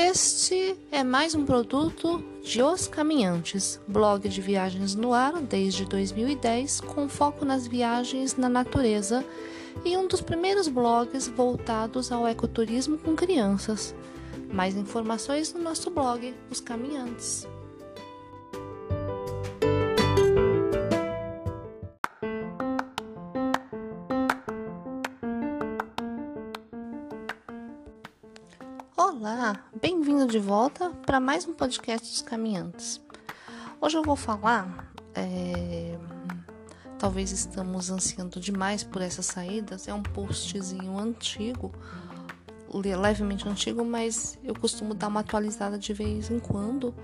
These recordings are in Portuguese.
Este é mais um produto de Os Caminhantes, blog de viagens no ar desde 2010, com foco nas viagens na natureza e um dos primeiros blogs voltados ao ecoturismo com crianças. Mais informações no nosso blog, Os Caminhantes. De volta para mais um podcast dos caminhantes. Hoje eu vou falar, é, talvez estamos ansiando demais por essas saídas, é um postzinho antigo, levemente antigo, mas eu costumo dar uma atualizada de vez em quando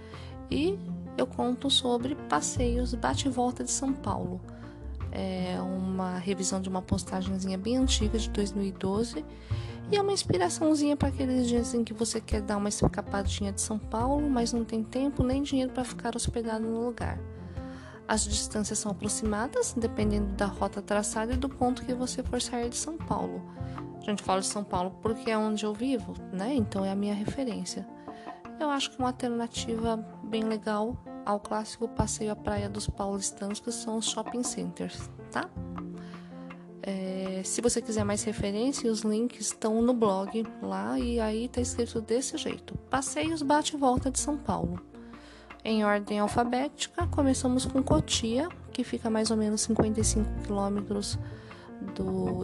e eu conto sobre passeios bate e volta de São Paulo. É uma revisão de uma postagemzinha bem antiga de 2012 e é uma inspiraçãozinha para aqueles dias em que você quer dar uma escapadinha de São Paulo, mas não tem tempo nem dinheiro para ficar hospedado no lugar. As distâncias são aproximadas, dependendo da rota traçada e do ponto que você for sair de São Paulo. A gente fala de São Paulo porque é onde eu vivo, né? Então é a minha referência. Eu acho que uma alternativa bem legal ao clássico passeio à praia dos paulistanos, que são os shopping centers, tá? É, se você quiser mais referência, os links estão no blog lá e aí tá escrito desse jeito: Passeios Bate e Volta de São Paulo. Em ordem alfabética, começamos com Cotia, que fica mais ou menos 55 quilômetros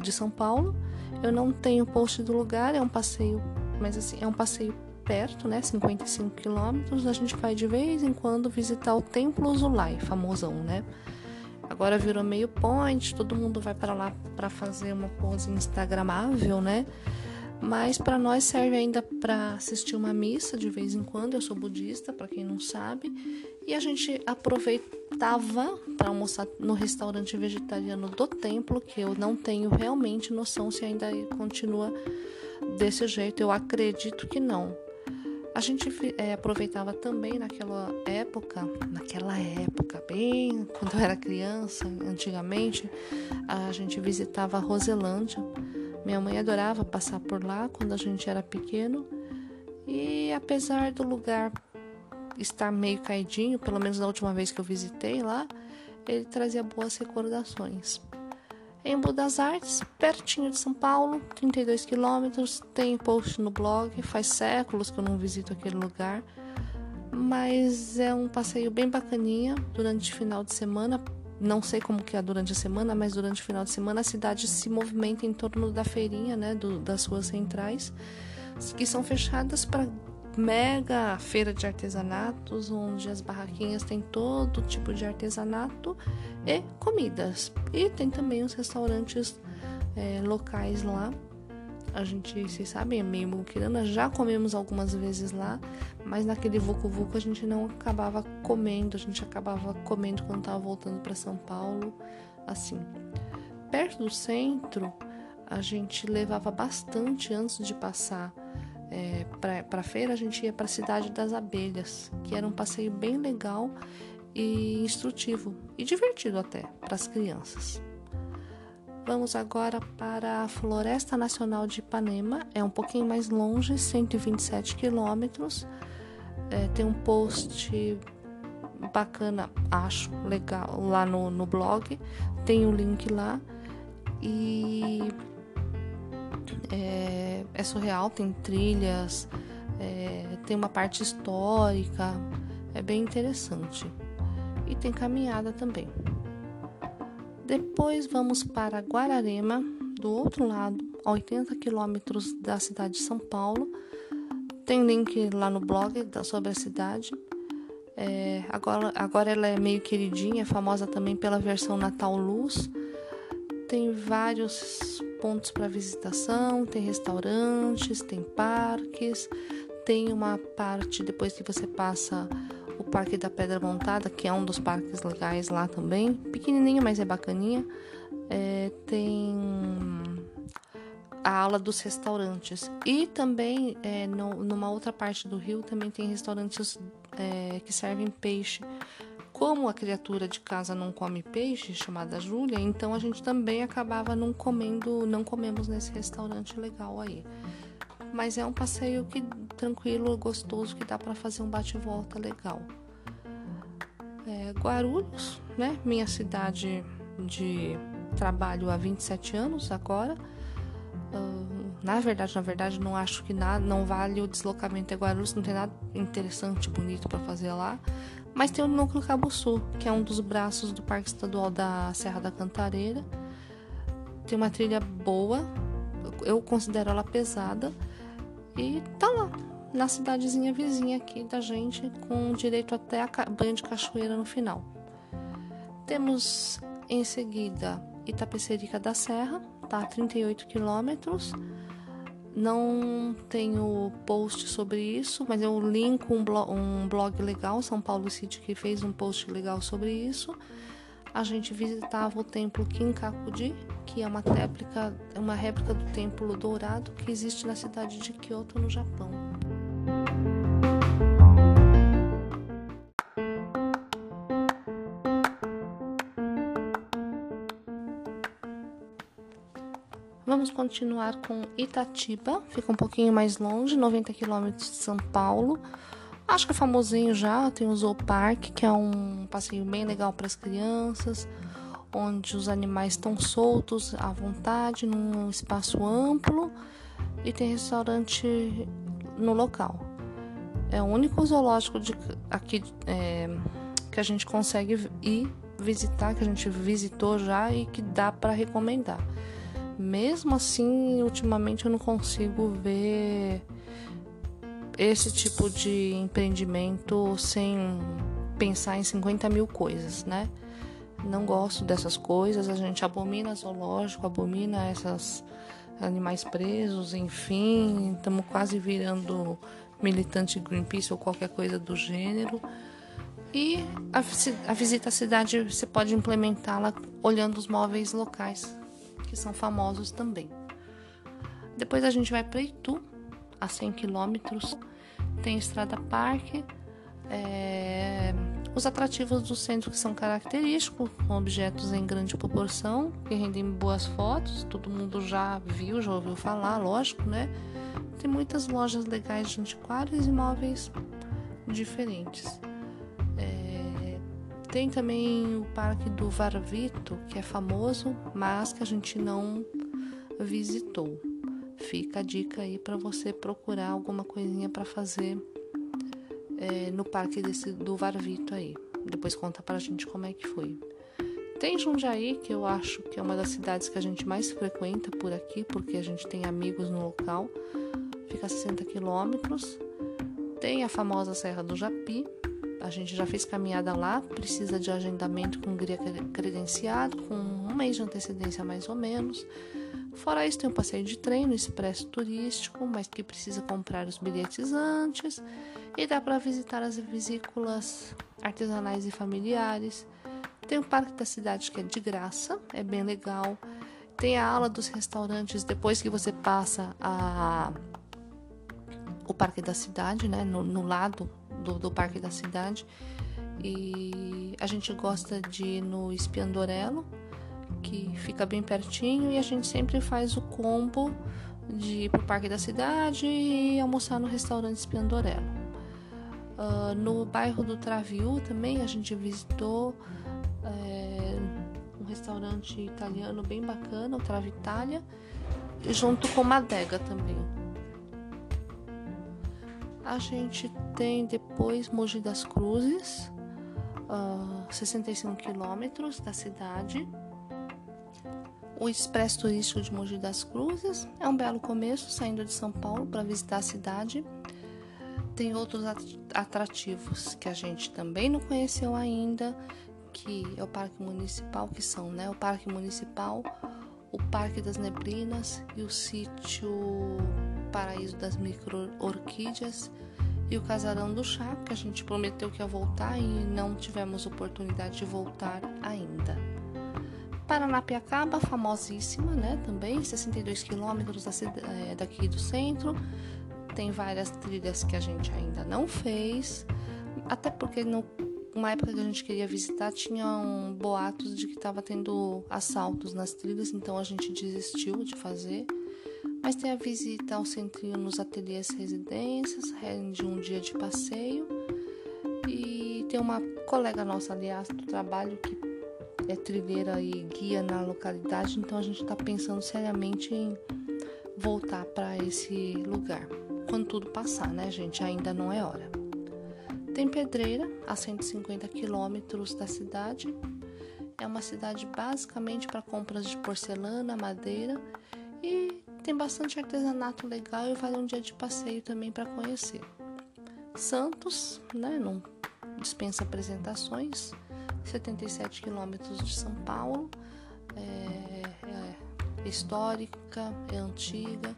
de São Paulo. Eu não tenho post do lugar, é um passeio, mas assim, é um passeio perto, né? 55 quilômetros. A gente vai de vez em quando visitar o Templo Zulai, famosão, né? Agora virou meio point, todo mundo vai para lá para fazer uma pose instagramável, né? Mas para nós serve ainda para assistir uma missa de vez em quando. Eu sou budista, para quem não sabe, e a gente aproveitava para almoçar no restaurante vegetariano do templo, que eu não tenho realmente noção se ainda continua desse jeito. Eu acredito que não. A gente é, aproveitava também naquela época, naquela época, bem quando eu era criança, antigamente, a gente visitava a Roselândia. Minha mãe adorava passar por lá quando a gente era pequeno. E apesar do lugar estar meio caidinho, pelo menos na última vez que eu visitei lá, ele trazia boas recordações em Budas Artes, pertinho de São Paulo, 32 quilômetros. Tem post no blog, faz séculos que eu não visito aquele lugar, mas é um passeio bem bacaninha durante o final de semana. Não sei como que é durante a semana, mas durante o final de semana a cidade se movimenta em torno da feirinha, né, do, das ruas centrais, que são fechadas para mega feira de artesanatos, onde as barraquinhas têm todo tipo de artesanato e comidas. E tem também os restaurantes é, locais lá. A gente, vocês sabem, é meio muquirana, já comemos algumas vezes lá, mas naquele Vucu Vucu a gente não acabava comendo, a gente acabava comendo quando estava voltando para São Paulo, assim. Perto do centro, a gente levava bastante antes de passar é, para feira, a gente ia para a Cidade das Abelhas, que era um passeio bem legal e instrutivo e divertido até para as crianças. Vamos agora para a Floresta Nacional de Ipanema, é um pouquinho mais longe, 127 quilômetros. É, tem um post bacana, acho legal, lá no, no blog, tem o um link lá. E é, é surreal, tem trilhas, é, tem uma parte histórica, é bem interessante. E tem caminhada também. Depois vamos para Guararema, do outro lado, a 80 quilômetros da cidade de São Paulo. Tem link lá no blog sobre a cidade. É, agora, agora ela é meio queridinha, é famosa também pela versão Natal Luz. Tem vários pontos para visitação, tem restaurantes, tem parques, tem uma parte depois que você passa o Parque da Pedra Montada, que é um dos parques legais lá também, pequenininho, mas é bacaninha. É, tem a aula dos restaurantes e também é, no, numa outra parte do rio também tem restaurantes é, que servem peixe como a criatura de casa não come peixe, chamada Júlia, então a gente também acabava não comendo, não comemos nesse restaurante legal aí. mas é um passeio que tranquilo, gostoso, que dá para fazer um bate-volta legal. É, Guarulhos, né? Minha cidade de trabalho há 27 anos agora. Uh, na verdade, na verdade, não acho que nada, não vale o deslocamento a Guarulhos, não tem nada interessante, bonito para fazer lá. Mas tem o Núcleo Cabo Sul, que é um dos braços do Parque Estadual da Serra da Cantareira. Tem uma trilha boa, eu considero ela pesada, e tá lá, na cidadezinha vizinha aqui da gente, com direito até a banho de cachoeira no final. Temos em seguida Itapecerica da Serra, tá? 38 quilômetros. Não tenho post sobre isso, mas eu linko um blog, um blog legal, São Paulo City, que fez um post legal sobre isso. A gente visitava o templo Kinkakudi, que é uma réplica, uma réplica do templo dourado que existe na cidade de Kyoto, no Japão. Vamos continuar com Itatiba, fica um pouquinho mais longe, 90 quilômetros de São Paulo. Acho que é famosinho já, tem o Zoo Park, que é um passeio bem legal para as crianças, onde os animais estão soltos à vontade, num espaço amplo, e tem restaurante no local. É o único zoológico de, aqui é, que a gente consegue ir visitar, que a gente visitou já e que dá para recomendar. Mesmo assim, ultimamente eu não consigo ver esse tipo de empreendimento sem pensar em 50 mil coisas, né? Não gosto dessas coisas, a gente abomina zoológico, abomina esses animais presos, enfim, estamos quase virando militante Greenpeace ou qualquer coisa do gênero. E a, a visita à cidade você pode implementá-la olhando os móveis locais que são famosos também. Depois a gente vai para Itu, a 100 quilômetros, tem Estrada Parque, é, os atrativos do centro que são característicos, com objetos em grande proporção, que rendem boas fotos, todo mundo já viu, já ouviu falar, lógico, né? Tem muitas lojas legais de antiquários e móveis diferentes. Tem também o Parque do Varvito, que é famoso, mas que a gente não visitou. Fica a dica aí para você procurar alguma coisinha para fazer é, no Parque desse, do Varvito aí. Depois conta para a gente como é que foi. Tem Jundiaí, que eu acho que é uma das cidades que a gente mais frequenta por aqui, porque a gente tem amigos no local. Fica a 60 quilômetros. Tem a famosa Serra do Japi, a gente já fez caminhada lá, precisa de agendamento com guia credenciado, com um mês de antecedência mais ou menos. Fora isso, tem um passeio de trem no expresso turístico, mas que precisa comprar os bilhetes antes. E dá para visitar as vesículas artesanais e familiares. Tem o Parque da Cidade que é de graça, é bem legal. Tem a ala dos restaurantes depois que você passa a o Parque da Cidade, né, no, no lado do, do Parque da Cidade. E a gente gosta de ir no Espiandorelo, que fica bem pertinho, e a gente sempre faz o combo de ir pro Parque da Cidade e almoçar no restaurante Espiandorelo. Uh, no bairro do Traviú também a gente visitou é, um restaurante italiano bem bacana, o Travitalia, junto com uma adega também. A gente tem depois Mogi das Cruzes, uh, 65 quilômetros da cidade. O Expresso Turístico de Mogi das Cruzes é um belo começo, saindo de São Paulo para visitar a cidade. Tem outros atrativos que a gente também não conheceu ainda, que é o Parque Municipal, que são né, o Parque Municipal, o Parque das Neblinas e o sítio Paraíso das Micro Orquídeas e o Casarão do Chá, que a gente prometeu que ia voltar e não tivemos oportunidade de voltar ainda. Paranapiacaba, famosíssima, né? Também 62 quilômetros é, daqui do centro. Tem várias trilhas que a gente ainda não fez, até porque no uma época que a gente queria visitar tinham boatos de que estava tendo assaltos nas trilhas, então a gente desistiu de fazer. Mas tem a visita ao centrinho nos ateliês residências, rende um dia de passeio. E tem uma colega nossa, aliás, do trabalho que é trilheira e guia na localidade, então a gente está pensando seriamente em voltar para esse lugar. Quando tudo passar, né, gente? Ainda não é hora. Tem Pedreira, a 150 quilômetros da cidade. É uma cidade basicamente para compras de porcelana, madeira e tem bastante artesanato legal e vale um dia de passeio também para conhecer. Santos, né, não dispensa apresentações, 77 quilômetros de São Paulo, é, é histórica, é antiga,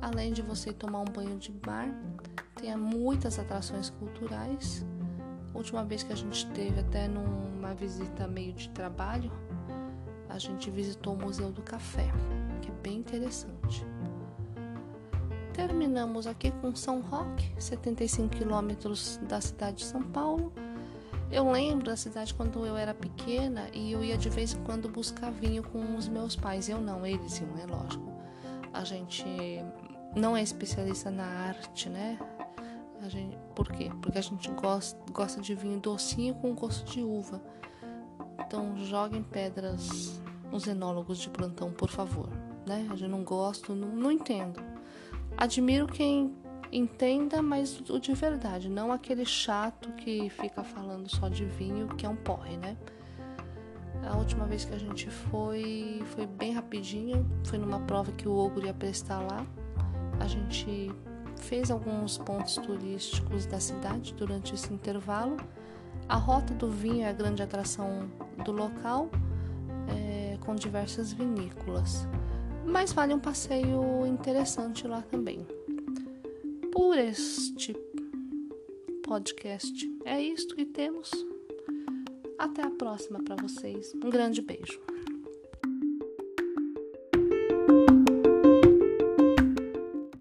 além de você tomar um banho de mar, tem muitas atrações culturais. Última vez que a gente teve até numa visita meio de trabalho, a gente visitou o Museu do Café, é bem interessante. Terminamos aqui com São Roque, 75 quilômetros da cidade de São Paulo. Eu lembro da cidade quando eu era pequena e eu ia de vez em quando buscar vinho com os meus pais. Eu não, eles iam, é lógico. A gente não é especialista na arte, né? A gente, por quê? Porque a gente gosta, gosta de vinho docinho com gosto de uva. Então joguem pedras nos enólogos de plantão, por favor. Né? Não gosto, não, não entendo. Admiro quem entenda, mas o de verdade, não aquele chato que fica falando só de vinho, que é um porre, né? A última vez que a gente foi, foi bem rapidinho, foi numa prova que o Ogro ia prestar lá. A gente fez alguns pontos turísticos da cidade durante esse intervalo. A rota do vinho é a grande atração do local, é, com diversas vinícolas mas vale um passeio interessante lá também. Por este podcast é isto que temos. Até a próxima para vocês. Um grande beijo.